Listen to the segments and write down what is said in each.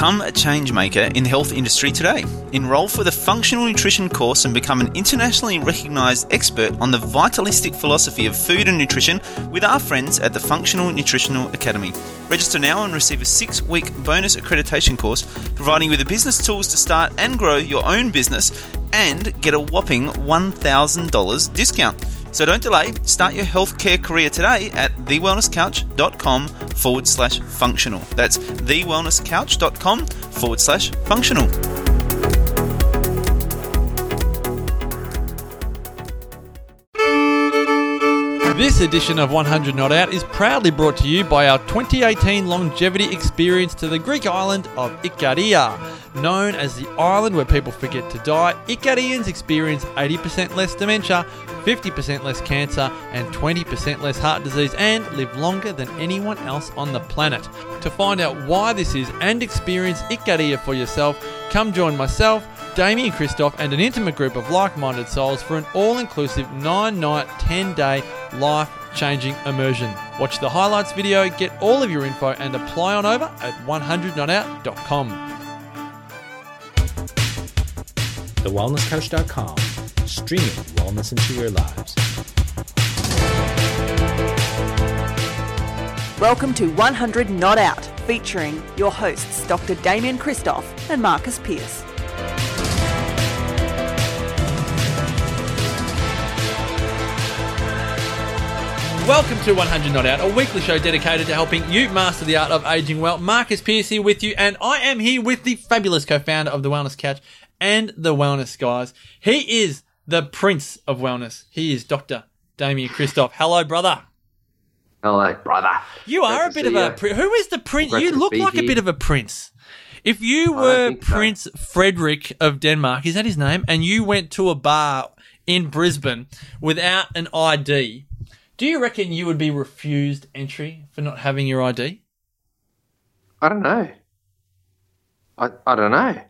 Become a change maker in the health industry today. Enroll for the Functional Nutrition course and become an internationally recognized expert on the vitalistic philosophy of food and nutrition with our friends at the Functional Nutritional Academy. Register now and receive a six week bonus accreditation course, providing you with the business tools to start and grow your own business and get a whopping $1,000 discount. So don't delay, start your healthcare career today at thewellnesscouch.com forward slash functional. That's thewellnesscouch.com forward slash functional. This edition of 100 Not Out is proudly brought to you by our 2018 longevity experience to the Greek island of Ikaria. Known as the island where people forget to die, Ikarians experience 80% less dementia, 50% less cancer, and 20% less heart disease and live longer than anyone else on the planet. To find out why this is and experience Ikaria for yourself, come join myself, Damian Kristof, and an intimate group of like minded souls for an all inclusive 9 night, 10 day life changing immersion. Watch the highlights video, get all of your info, and apply on over at 100notout.com. TheWellnessCouch.com, streaming wellness into your lives. Welcome to 100 Not Out, featuring your hosts Dr. Damian Kristof and Marcus Pearce. Welcome to 100 Not Out, a weekly show dedicated to helping you master the art of aging well. Marcus Pearce here with you, and I am here with the fabulous co-founder of the Wellness Couch and the Wellness Guys. He is the Prince of Wellness. He is Dr. Damian Kristof. Hello, brother. Hello, brother. You Great are a bit of a you. pri- who is the prince? Great You look like a bit of a prince. If you were think so. Prince Frederick of Denmark, is that his name? And you went to a bar in Brisbane without an ID, do you reckon you would be refused entry for not having your ID? I don't know. I, I don't know.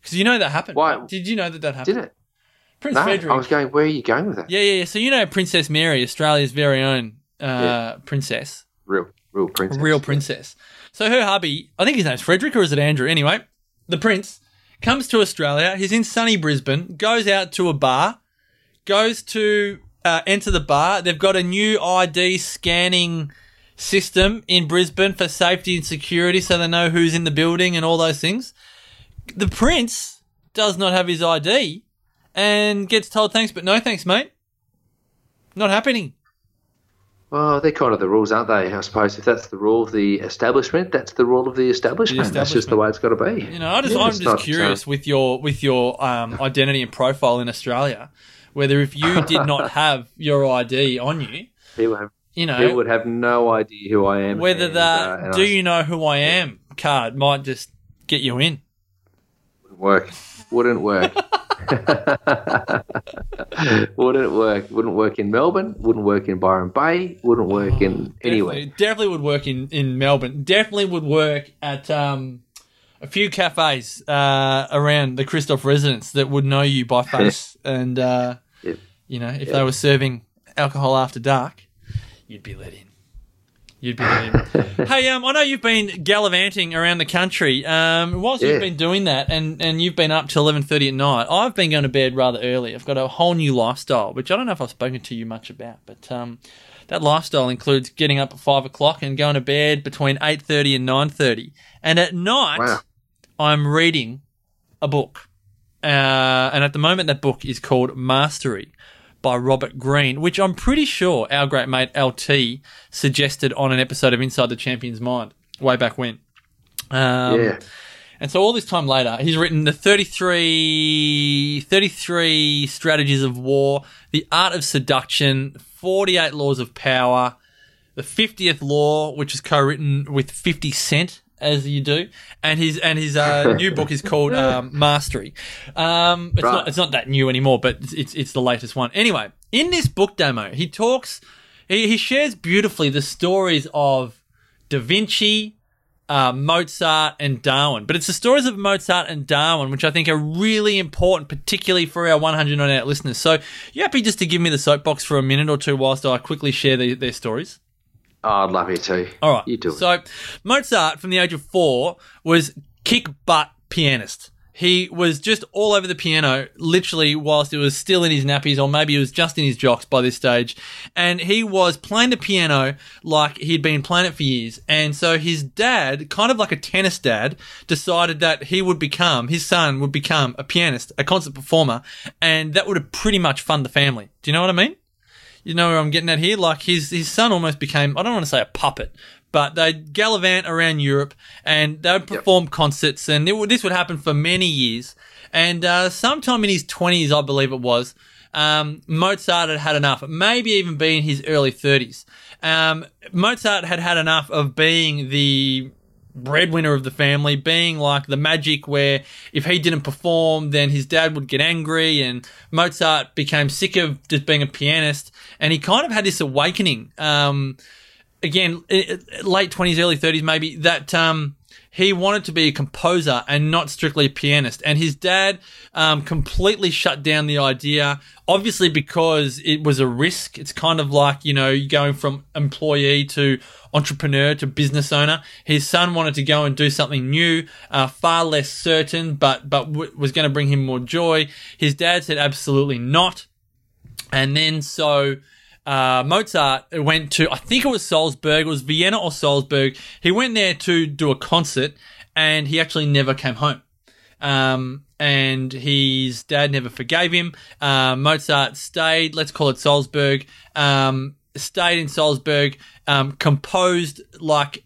Because you know that happened. Why- right? Did you know that that happened? Did it? Prince No. Frederick. I was going, where are you going with that? yeah, yeah, yeah. So you know Princess Mary, Australia's very own uh, Yeah. princess. Real, real princess. real princess. So her hubby, I think his name's Frederick or is it Andrew? Anyway, the prince comes to Australia. He's in sunny Brisbane, goes out to a bar, goes to uh, enter the bar. They've got a new ID scanning system in Brisbane for safety and security so they know who's in the building and all those things. The prince does not have his ID and gets told thanks, but no thanks, mate. Not happening. Well, they're kind of the rules, aren't they? I suppose if that's the rule of the establishment, that's the rule of the establishment. That's just the way it's got to be. You know, I just, Yeah, I'm just not, curious uh, with your with your um, identity and profile in Australia, whether if you did not have your ID on you, people, have, you people know, would have no idea who I am. whether and, that uh, "Do I- you know who I am?" card might just get you in. wouldn't work. Wouldn't work. wouldn't work. Wouldn't work in Melbourne. Wouldn't work in Byron Bay. Wouldn't work in anywhere. Definitely, definitely would work in in Melbourne. Definitely would work at um, a few cafes uh, around the Kristof residence that would know you by face, and uh, Yeah. you know if they were serving alcohol after dark, you'd be let in. You'd be let in. hey, um, I know you've been gallivanting around the country. Um, whilst Yeah. you've been doing that, and, and you've been up till eleven thirty at night, I've been going to bed rather early. I've got a whole new lifestyle, which I don't know if I've spoken to you much about, but um, that lifestyle includes getting up at five o'clock and going to bed between eight thirty and nine thirty, and at night Wow. I'm reading a book, uh, and at the moment that book is called Mastery by Robert Greene, which I'm pretty sure our great mate LT suggested on an episode of Inside the Champion's Mind way back when. Um, yeah. and so all this time later, he's written the 33, 33 strategies of war, the art of seduction, 48 laws of power, the 50th law, which is co-written with 50 Cent, as you do, and his and his uh, new book is called um, Mastery. Um, it's Right. not it's not that new anymore, but it's, it's it's the latest one. Anyway, in this book demo, he talks, he, he shares beautifully the stories of Da Vinci, uh, Mozart and Darwin. But it's the stories of Mozart and Darwin, which I think are really important, particularly for our 198 listeners. So, you happy just to give me the soapbox for a minute or two whilst I quickly share the, their stories? Oh, I'd love you to. All right. You do it. So, Mozart, from the age of four, was kick butt pianist. He was just all over the piano, literally, whilst it was still in his nappies, or maybe it was just in his jocks by this stage. And he was playing the piano like he'd been playing it for years. And so his dad, kind of like a tennis dad, decided that he would become, his son would become a pianist, a concert performer, and that would have pretty much fund the family. Do you know what I mean? You know where I'm getting at here? Like his his son almost became I don't want to say a puppet, but they'd gallivant around Europe and they would perform yep. concerts, and it, this would happen for many years. And uh, sometime in his 20s, I believe it was, um, Mozart had had enough, maybe even being his early 30s. Um, Mozart had had enough of being the breadwinner of the family, being like the magic where if he didn't perform, then his dad would get angry, and Mozart became sick of just being a pianist, and he kind of had this awakening. Um, again, late twenties, early thirties, maybe that um, he wanted to be a composer and not strictly a pianist. And his dad um, completely shut down the idea, obviously because it was a risk. It's kind of like, you know, going from employee to entrepreneur to business owner. His son wanted to go and do something new, uh, far less certain, but, but w- was going to bring him more joy. His dad said absolutely not. And then so, uh, Mozart went to, I think it was Salzburg, it was Vienna or Salzburg. He went there to do a concert and he actually never came home. Um, and his dad never forgave him. Uh, Mozart stayed, let's call it Salzburg, um, stayed in Salzburg, um, composed like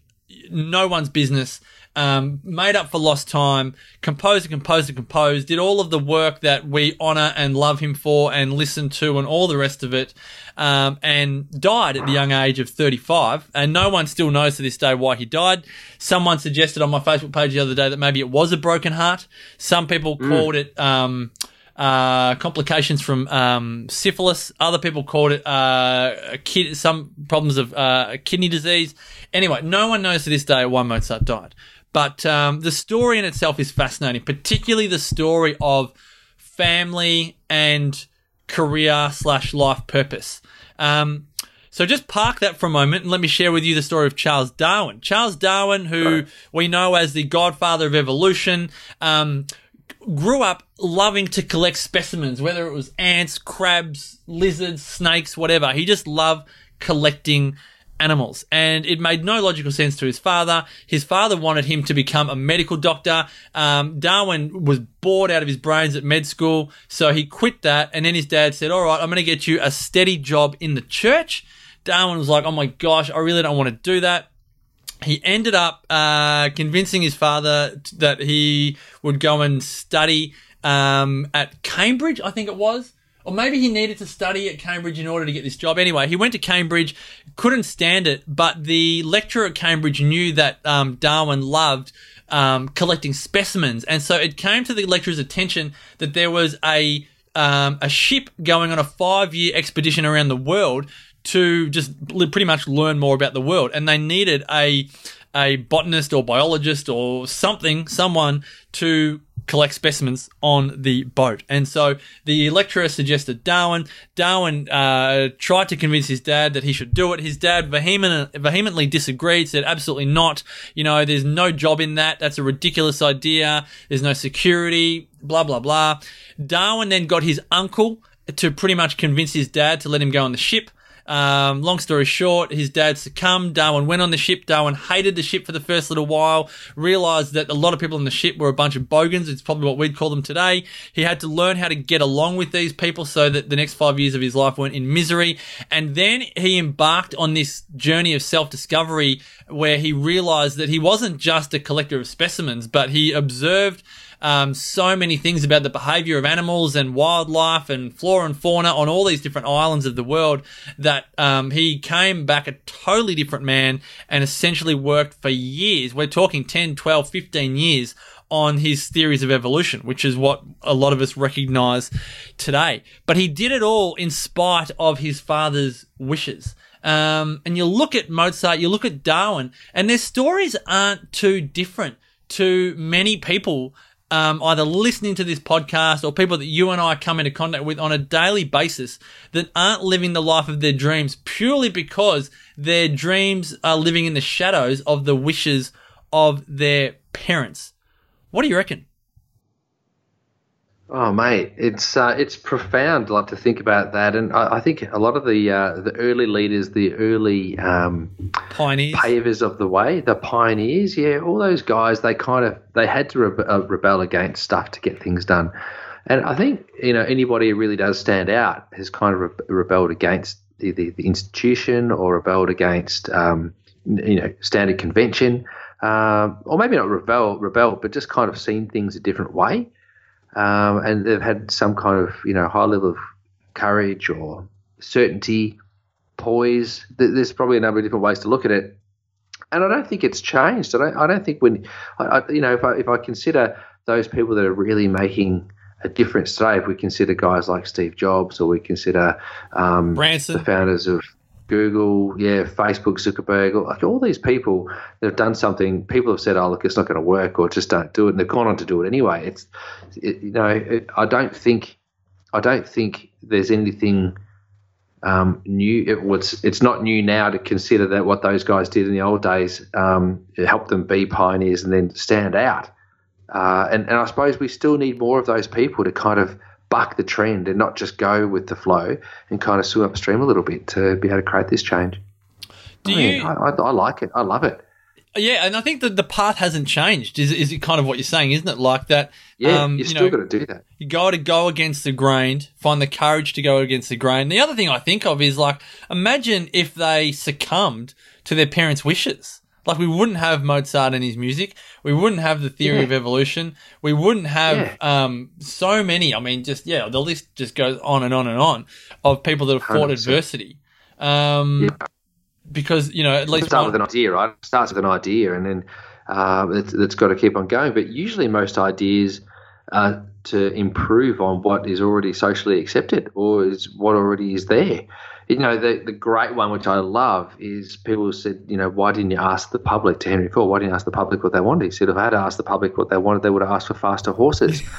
no one's business, um, made up for lost time, composed and composed and composed, did all of the work that we honor and love him for and listen to and all the rest of it, um, and died at the young age of 35. And no one still knows to this day why he died. Someone suggested on my Facebook page the other day that maybe it was a broken heart. Some people mm. called it, um, uh, complications from um, syphilis. Other people called it uh, kid- some problems of uh, kidney disease. Anyway, no one knows to this day why Mozart died. But um, the story in itself is fascinating, particularly the story of family and career slash life purpose. Um, so just park that for a moment and let me share with you the story of Charles Darwin. Charles Darwin, who right. we know as the godfather of evolution, um, grew up loving to collect specimens, whether it was ants, crabs, lizards, snakes, whatever. He just loved collecting animals. And it made no logical sense to his father. His father wanted him to become a medical doctor. Um, Darwin was bored out of his brains at med school, so he quit that. And then his dad said, All right, I'm going to get you a steady job in the church. Darwin was like, Oh my gosh, I really don't want to do that. He ended up uh, convincing his father that he would go and study um, at Cambridge, I think it was or maybe he needed to study at Cambridge in order to get this job. Anyway, he went to Cambridge, couldn't stand it, but the lecturer at Cambridge knew that um, Darwin loved um, collecting specimens, and so it came to the lecturer's attention that there was a um, a ship going on a five year expedition around the world to just pretty much learn more about the world, and they needed a a botanist or biologist or something, someone to collect specimens on the boat. And so the lecturer suggested Darwin. Darwin uh, tried to convince his dad that he should do it. His dad vehement, vehemently disagreed, said, absolutely not. You know, there's no job in that. That's a ridiculous idea. There's no security, blah, blah, blah. Darwin then got his uncle to pretty much convince his dad to let him go on the ship. Um, long story short, his dad succumbed. Darwin went on the ship. Darwin hated the ship for the first little while, realized that a lot of people on the ship were a bunch of bogans. It's probably what we'd call them today. He had to learn how to get along with these people so that the next five years of his life weren't in misery. And then he embarked on this journey of self discovery where he realized that he wasn't just a collector of specimens, but he observed um, so many things about the behavior of animals and wildlife and flora and fauna on all these different islands of the world that um, he came back a totally different man and essentially worked for years. We're talking 10, 12, 15 years on his theories of evolution, which is what a lot of us recognize today. But he did it all in spite of his father's wishes. Um, and you look at Mozart, you look at Darwin, and their stories aren't too different to many people um, either listening to this podcast or people that you and I come into contact with on a daily basis that aren't living the life of their dreams purely because their dreams are living in the shadows of the wishes of their parents. What do you reckon? Oh, mate, it's uh, it's profound. Like to think about that, and I, I think a lot of the uh, the early leaders, the early um, Pioneers. pavers of the way, the pioneers, yeah, all those guys, they kind of they had to uh, rebel against stuff to get things done. And I think you know anybody who really does stand out has kind of re- rebelled against the, the, the institution or rebelled against um, you know standard convention, um, or maybe not rebel rebel, but just kind of seen things a different way. Um, and they've had some kind of you know high level of courage or certainty, poise. There's probably a number of different ways to look at it, and I don't think it's changed. I don't. I don't think when I, I, you know if I if I consider those people that are really making a difference today, if we consider guys like Steve Jobs or we consider um, Branson. the founders of Google, yeah, Facebook, Zuckerberg, like all these people that have done something. People have said, "Oh, look, it's not going to work," or just don't do it, and they've gone on to do it anyway. It's, it, you know, it, I don't think, I don't think there's anything um, new. It was, it's not new now to consider that what those guys did in the old days um, helped them be pioneers and then stand out. Uh, and, and I suppose we still need more of those people to kind of buck the trend and not just go with the flow and kind of swim upstream a little bit to be able to create this change. Do I, mean, you? I, I, I like it. I love it. Yeah, and I think that the path hasn't changed. Is is it kind of what you're saying, isn't it? Like that. Yeah, um, you you still got to do that. you got to go against the grain, find the courage to go against the grain. The other thing I think of is like, imagine if they succumbed to their parents' wishes. Like we wouldn't have Mozart and his music. We wouldn't have the theory Yeah. of evolution. We wouldn't have Yeah. um, so many. I mean, just yeah, the list just goes on and on and on of people that have fought 100%. adversity. Um, Yeah. Because you know, at least start one, with an idea, right? It starts with an idea, and then uh, it's, it's got to keep on going. But usually, most ideas are to improve on what is already socially accepted or is what already is there. You know, the the great one, which I love, is people said, you know, why didn't you ask the public to Henry Ford? Why didn't you ask the public what they wanted? He said, if I had asked the public what they wanted, they would have asked for faster horses.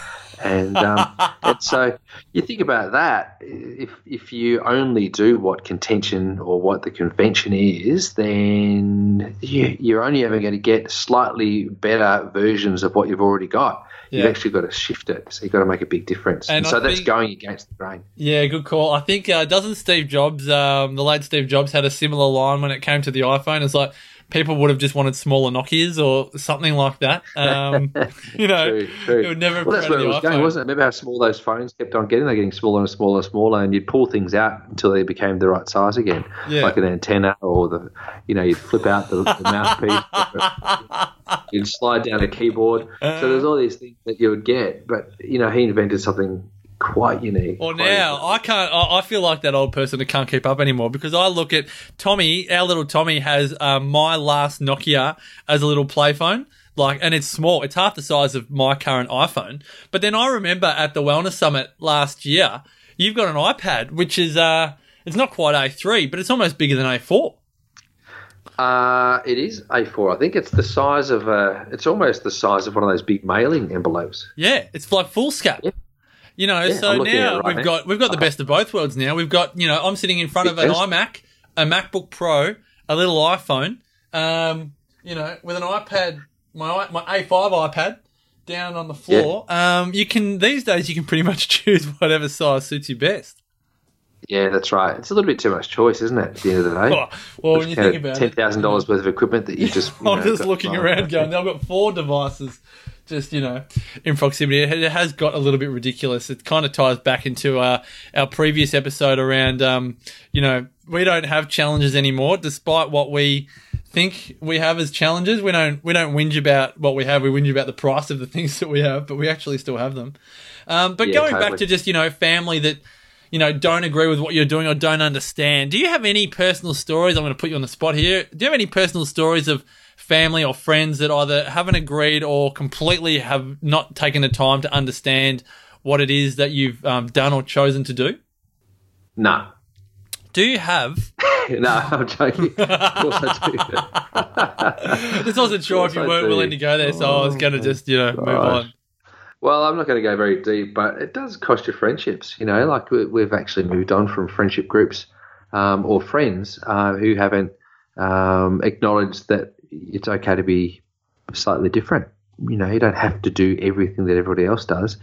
and, um, and so you think about that. If if you only do what contention or what the convention is, then you, you're only ever going to get slightly better versions of what you've already got. You've actually got to shift it. So you've got to make a big difference. And And, so that's going against the grain. Yeah, good call. I think uh, doesn't Steve Jobs, um, the late Steve Jobs, had a similar line when it came to the iPhone. It's like people would have just wanted smaller Nokias or something like that. Um, you know, True, true. it would never have well, that's where it was going, wasn't it? Remember how small those phones kept on getting? They're getting smaller and smaller and smaller, and you'd pull things out until they became the right size again, Yeah. like an antenna or the, you know, you'd flip out the, the mouthpiece, you'd slide down a keyboard. Uh. so there's all these things that you would get, but you know, he invented something quite unique. Well, quite now unique. I can't. I I feel like that old person that can't keep up anymore because I look at Tommy. Our little Tommy has um, my last Nokia as a little play phone. Like, and it's small. It's half the size of my current iPhone. But then I remember at the Wellness Summit last year, you've got an iPad, which is uh, it's not quite A3, but it's almost bigger than A4. Uh, it is A4. I think it's the size of a. It's almost the size of one of those big mailing envelopes. Yeah, it's like foolscap. Yeah. You know, Yeah, so I'm looking at now right we've now. got we've got the best of both worlds. Now we've got you know I'm sitting in front of an iMac, a MacBook Pro, a little iPhone, um, you know, with an iPad, my my A5 iPad down on the floor. Um, you can these days you can pretty much choose whatever size suits you best. Yeah, that's right. It's a little bit too much choice, isn't it? At the end of the day. Well, when you think about ten it, dollars worth of equipment that you just. you I'm know, just looking around going, I've got four devices just, you know, in proximity. It has got a little bit ridiculous. It kind of ties back into our, our previous episode around, um, you know, we don't have challenges anymore, despite what we think we have as challenges. We don't, we don't whinge about what we have. We whinge about the price of the things that we have, but we actually still have them. Um, but Yeah, going back to just, you know, family that, you know, don't agree with what you're doing or don't understand. Do you have any personal stories? I'm going to put you on the spot here. Do you have any personal stories of family or friends that either haven't agreed or completely have not taken the time to understand what it is that you've um, done or chosen to do? No, Do you have? no, I'm joking. Of course I do. This wasn't sure if you I weren't do. willing to go there, so I was going to just, you know, move on. Well, I'm not going to go very deep, but it does cost you friendships. You know, like we- we've actually moved on from friendship groups um, or friends uh, who haven't um, acknowledged that it's okay to be slightly different. you know, you don't have to do everything that everybody else does.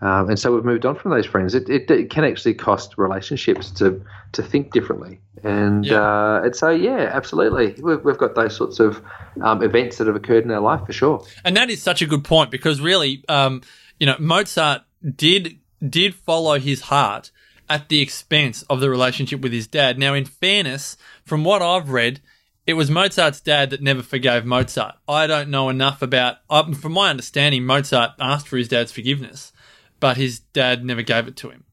Um, and so we've moved on from those friends. It, it, it can actually cost relationships to to think differently, and Yeah. uh, and so yeah, absolutely, we've, we've got those sorts of um, events that have occurred in our life for sure. And that is such a good point because really, um, you know, Mozart did did follow his heart at the expense of the relationship with his dad. Now, in fairness, from what I've read, it was Mozart's dad that never forgave Mozart. I don't know enough about. Um, from my understanding, Mozart asked for his dad's forgiveness, but his dad never gave it to him.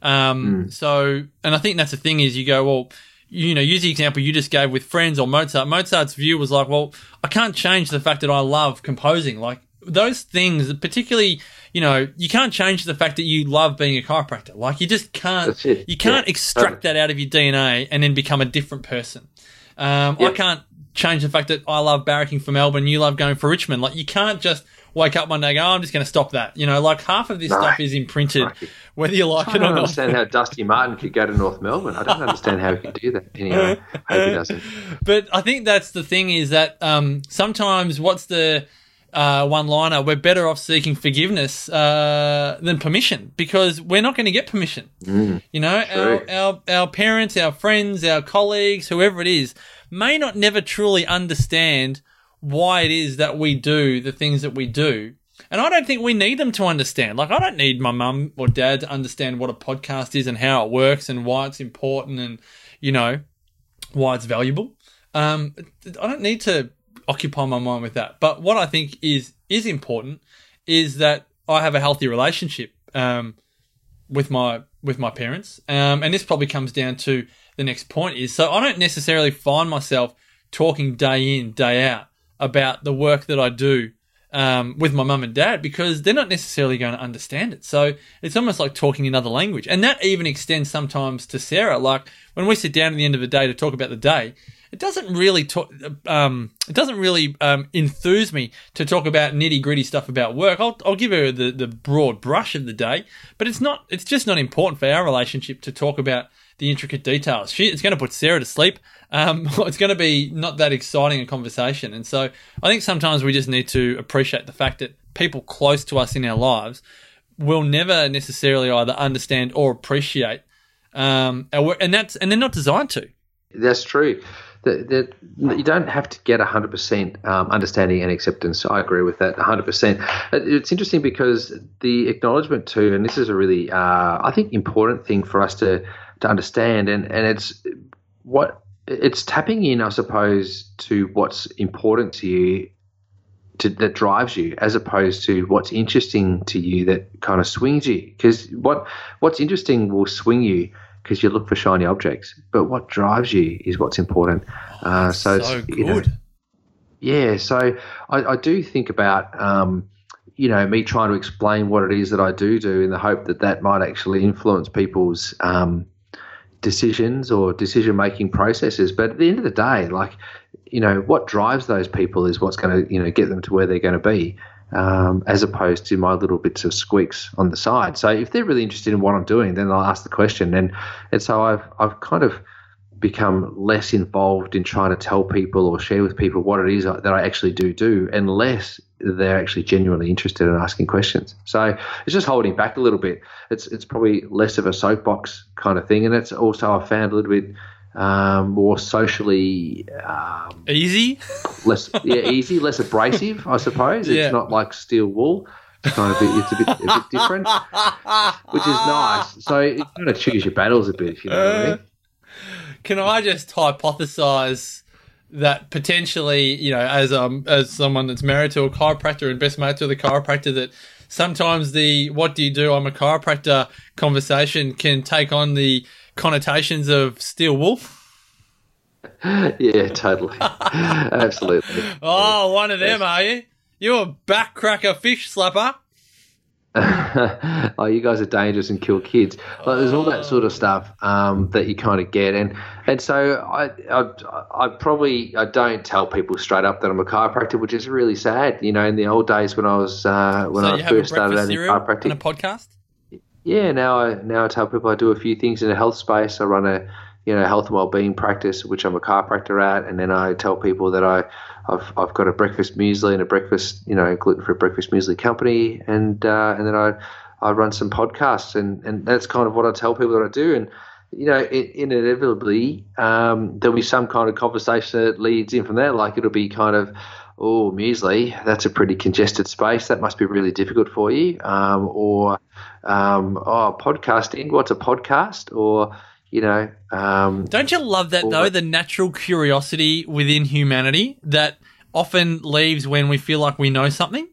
Um, So, and I think that's the thing is you go, well, you know, use the example you just gave with friends or Mozart. Mozart's view was like, well, I can't change the fact that I love composing. Like those things, particularly, you know, you can't change the fact that you love being a chiropractor. Like you just can't, you can't Yeah, extract that out of your DNA and then become a different person. Um, I can't change the fact that I love barracking for Melbourne, you love going for Richmond. Like you can't just wake up one day and go, oh, I'm just going to stop that. You know, like half of this No. stuff is imprinted, Right. whether you like it or not. I don't understand how Dusty Martin could go to North Melbourne. I don't understand how he could do that. Anyway, hope he doesn't. But I think that's the thing is that um, sometimes what's the uh, one liner? We're better off seeking forgiveness uh, than permission because we're not going to get permission. You know, our, our our parents, our friends, our colleagues, whoever it is, may not never truly understand why it is that we do the things that we do. And I don't think we need them to understand. Like, I don't need my mum or dad to understand what a podcast is and how it works and why it's important and, you know, why it's valuable. Um, I don't need to occupy my mind with that. But what I think is is important is that I have a healthy relationship um, with my with my parents, um, and this probably comes down to the next point is so I don't necessarily find myself talking day in day out about the work that I do um, with my mum and dad because they're not necessarily going to understand it. So it's almost like talking another language. And that even extends sometimes to Sarah. Like when we sit down at the end of the day to talk about the day, it doesn't really talk, um, it doesn't really um, enthuse me to talk about nitty gritty stuff about work. I'll, I'll give her the, the broad brush of the day, but it's not, it's just not important for our relationship to talk about the intricate details. She, it's going to put Sarah to sleep. Um, it's going to be not that exciting a conversation. And so I think sometimes we just need to appreciate the fact that people close to us in our lives will never necessarily either understand or appreciate. Um, and that's and they're not designed to. That's true. You don't have to get 100% um, understanding and acceptance. I agree with that 100%. It's interesting because the acknowledgement too, and this is a really, uh, I think, important thing for us to to understand, and and it's what it's tapping in, I suppose, to what's important to you. To, that drives you, as opposed to what's interesting to you that kind of swings you. Because what what's interesting will swing you because you look for shiny objects. But what drives you is what's important. Uh, so, so it's, good. you know, yeah, so I, I do think about, um, you know, me trying to explain what it is that I do do in the hope that that might actually influence people's um, decisions or decision making processes. But at the end of the day, like, you know, what drives those people is what's going to, you know, get them to where they're going to be. Um, as opposed to my little bits of squeaks on the side. So if they're really interested in what I'm doing, then I'll ask the question. And and so I've I've kind of become less involved in trying to tell people or share with people what it is that I actually do do, unless they're actually genuinely interested in asking questions. So it's just holding back a little bit. It's it's probably less of a soapbox kind of thing, and it's also I found a little bit um, more socially um, Easy. less yeah easy, less abrasive, I suppose. It's not like steel wool. It's kind of a bit, it's a bit a bit different, which is nice. So you kind of choose your battles a bit, you know what I mean? Can I just hypothesize that potentially, you know, as um as someone that's married to a chiropractor and best mate to the chiropractor, that sometimes the "what do you do?" I'm a chiropractor conversation can take on the connotations of steel wool. Yeah, totally, absolutely. Oh, one of them, are you? You're a backcracker fish slapper. oh, you guys are dangerous and kill kids. Like, there's all that sort of stuff um, that you kind of get, and and so I, I I probably I don't tell people straight up that I'm a chiropractor, which is really sad. You know, in the old days when I was uh, when so I you have a first started out in chiropractic, and a podcast. yeah, now I now I tell people I do a few things in a health space. I run a you know health and well-being practice, which I'm a chiropractor at, and then I tell people that I I've, I've got a breakfast muesli and a breakfast you know gluten-free breakfast muesli company, and uh, and then I I run some podcasts, and and that's kind of what I tell people that I do, and you know, it, inevitably um, there'll be some kind of conversation that leads in from there. Like it'll be kind of, oh, muesli, that's a pretty congested space. That must be really difficult for you. Um, or, um, oh, podcasting, what's a podcast? Or, you know. Um, Don't you love that, though, the natural curiosity within humanity that often leaves when we feel like we know something?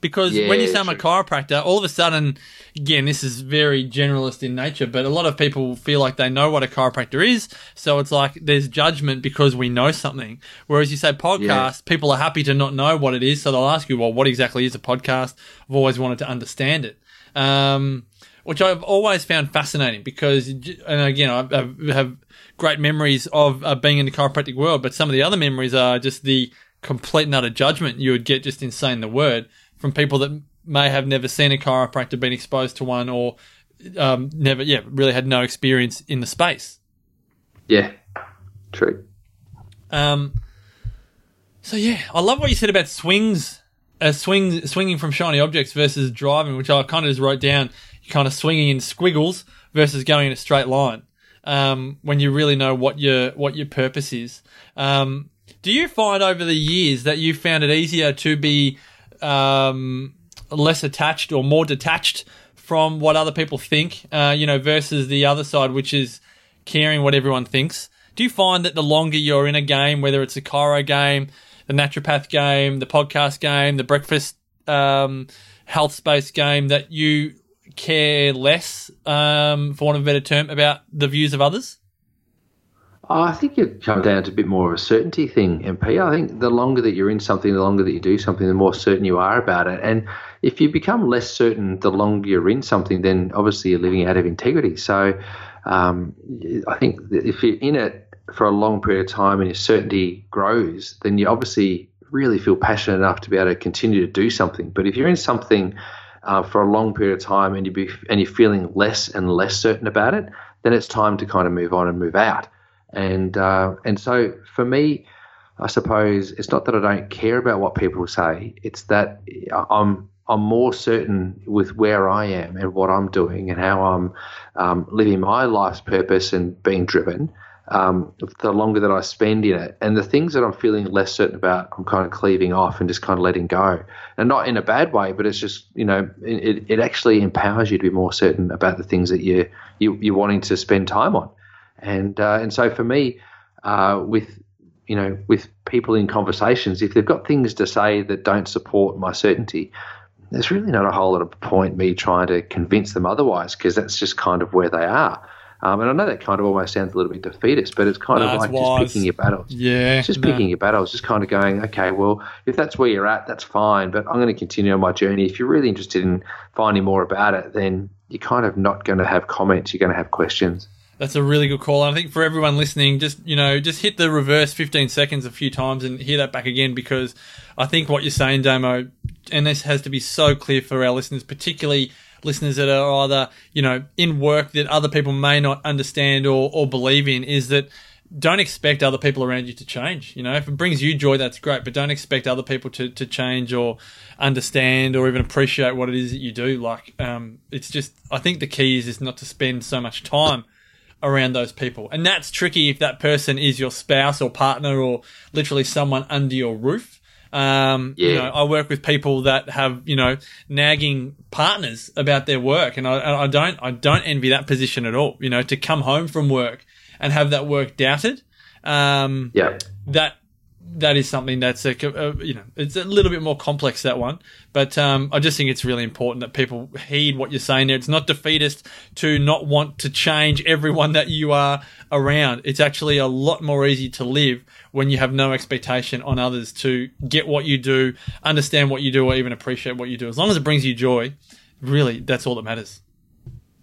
Because Yeah, when you say I'm a chiropractor, all of a sudden, again, this is very generalist in nature, but a lot of people feel like they know what a chiropractor is. So it's like there's judgment because we know something. Whereas you say podcast, people are happy to not know what it is. So they'll ask you, well, what exactly is a podcast? I've always wanted to understand it. Um, which I've always found fascinating because, and again, I have great memories of uh, being in the chiropractic world, but some of the other memories are just the complete and utter judgment you would get just in saying the word from people that may have never seen a chiropractor, been exposed to one, or um, never, yeah, really had no experience in the space. yeah, true. Um, so yeah, I love what you said about swings, uh, swing, swinging from shiny objects versus driving, which I kind of just wrote down. You're kind of swinging in squiggles versus going in a straight line. Um, when you really know what your what your purpose is. Um, do you find over the years that you found it easier to be um, less attached or more detached from what other people think, uh, you know, versus the other side, which is caring what everyone thinks? Do you find that the longer you're in a game, whether it's a chiro game, the naturopath game, the podcast game, the breakfast um, health space game, that you care less, um, for want of a better term, about the views of others? I think it comes down to a bit more of a certainty thing, MP. I think the longer that you're in something, the longer that you do something, the more certain you are about it. And if you become less certain the longer you're in something, then obviously you're living out of integrity. So um, I think if you're in it for a long period of time and your certainty grows, then you obviously really feel passionate enough to be able to continue to do something. But if you're in something uh, for a long period of time and you be and you're feeling less and less certain about it, then it's time to kind of move on and move out. And uh, and so for me, I suppose it's not that I don't care about what people say. It's that I'm I'm more certain with where I am and what I'm doing and how I'm um, living my life's purpose and being driven. Um, the longer that I spend in it, and the things that I'm feeling less certain about, I'm kind of cleaving off and just kind of letting go, and not in a bad way, but it's just you know it, it actually empowers you to be more certain about the things that you you you're wanting to spend time on, and uh, and so for me, uh, with you know with people in conversations, if they've got things to say that don't support my certainty, there's really not a whole lot of point me trying to convince them otherwise because that's just kind of where they are. Um, and I know that kind of almost sounds a little bit defeatist, but it's kind No, of like just picking your battles. Yeah, It's just no. picking your battles, just kind of going, okay, well, if that's where you're at, that's fine, but I'm going to continue on my journey. If you're really interested in finding more about it, then you're kind of not going to have comments, you're going to have questions. That's a really good call. And I think for everyone listening, just you know, just hit the reverse 15 seconds a few times and hear that back again because I think what you're saying, Damo, and this has to be so clear for our listeners, particularly listeners that are either you know in work that other people may not understand or, or believe in, is that don't expect other people around you to change. You know, if it brings you joy, that's great, but don't expect other people to, to change or understand or even appreciate what it is that you do. Like, um, it's just, I think the key is, is not to spend so much time around those people. And that's tricky if that person is your spouse or partner or literally someone under your roof. Um, you know, I work with people that have, you know, nagging partners about their work. And I, and I don't, I don't envy that position at all, you know, to come home from work and have that work doubted. Um, Yeah. that that is something that's a, a you know it's a little bit more complex that one. But um, i just think it's really important that people heed what you're saying there. It's not defeatist to not want to change everyone that you are around. It's actually a lot more easy to live when you have no expectation on others to get what you do understand what you do or even appreciate what you do. As long as it brings you joy really that's all that matters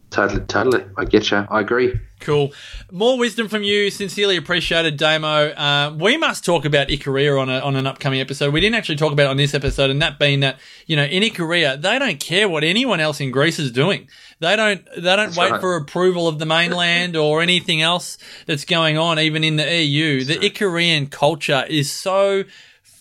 Totally, totally. I get you. I agree. Cool. More wisdom from you. Sincerely appreciated, Damo. Uh, we must talk about Ikaria on, a, on an upcoming episode. We didn't actually talk about it on this episode, and that being that, you know, in Ikaria, they don't care what anyone else in Greece is doing. They don't, they don't That's wait right. for approval of the mainland or anything else that's going on, even in the EU. The Icarian culture is so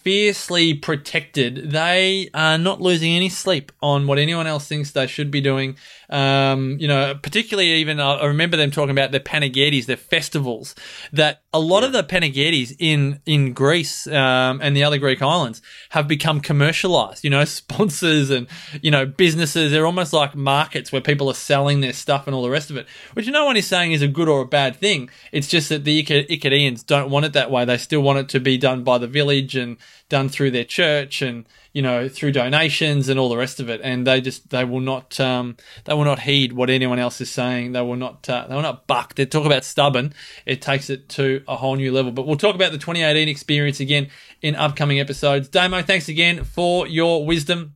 fiercely protected. They are not losing any sleep on what anyone else thinks they should be doing. Um, you know, particularly even uh, I remember them talking about their panegyrides, their festivals. That a lot of the panegyrides in in Greece um, and the other Greek islands have become commercialized. You know, sponsors and you know businesses. They're almost like markets where people are selling their stuff and all the rest of it. Which no one is saying is a good or a bad thing. It's just that the Ica- Icarians don't want it that way. They still want it to be done by the village and done through their church and you know through donations and all the rest of it. And they just they will not um, they will not heed what anyone else is saying. They will not uh, they will not buck. They talk about stubborn. It takes it to a whole new level. But we'll talk about the 2018 experience again in upcoming episodes. Damo thanks again for your wisdom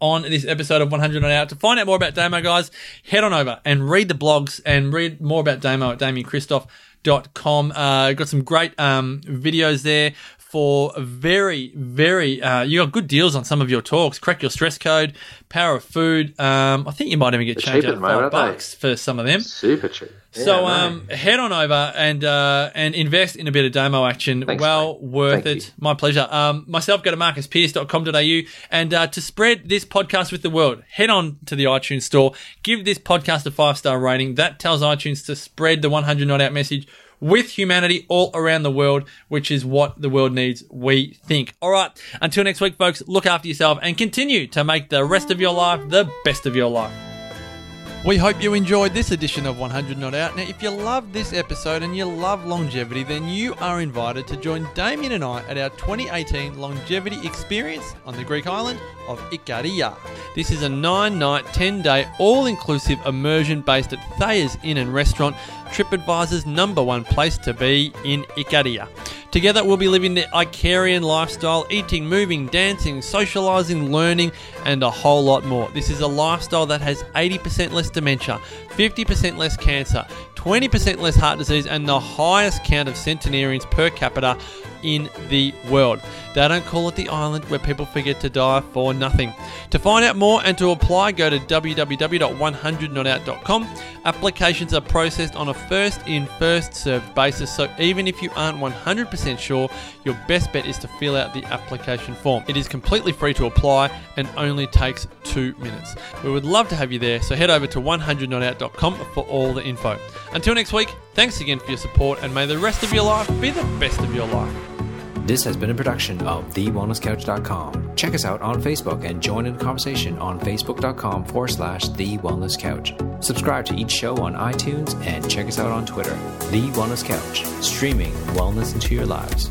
on this episode of 100 Not Out. To find out more about Damo, guys, head on over and read the blogs and read more about Damo at damienkristoff.com. Uh, got some great um, videos there for very, very, uh, you got good deals on some of your talks. Crack your stress code, power of food. Um, I think you might even get They're changed out of five bucks for some of them. Super cheap. Yeah, So no. um, head on over and uh, and invest in a bit of Damo action. Thanks, well mate. worth Thank it. you. My pleasure. Um, myself, go to marcuspearce.com.au and uh, to spread this podcast with the world, head on to the iTunes store, give this podcast a five star rating. That tells iTunes to spread the 100 Not Out message with humanity all around the world, which is what the world needs, we think. All right, until next week, folks, look after yourself and continue to make the rest of your life the best of your life. We hope you enjoyed this edition of 100 Not Out. Now, if you love this episode and you love longevity, then you are invited to join Damien and I at our 2018 longevity experience on the Greek island of Ikaria. This is a nine night, 10 day, all inclusive immersion based at Thea's Inn and Restaurant, TripAdvisor's number one place to be in Ikaria. Together, we'll be living the Icarian lifestyle, eating, moving, dancing, socializing, learning, and a whole lot more. This is a lifestyle that has 80% less dementia, 50% less cancer, 20% less heart disease, and the highest count of centenarians per capita in the world. They don't call it the island where people forget to die for nothing. To find out more and to apply, go to www.100notout.com. Applications are processed on a first in, first served basis, so even if you aren't 100% sure, your best bet is to fill out the application form. It is completely free to apply and only takes two minutes. We would love to have you there, so head over to 100notout.com for all the info. Until next week, thanks again for your support, and may the rest of your life be the best of your life. This has been a production of TheWellnessCouch.com. Check us out on Facebook and join in the conversation on Facebook.com forward slash The Wellness Couch. Subscribe to each show on iTunes and check us out on Twitter. The Wellness Couch, streaming wellness into your lives.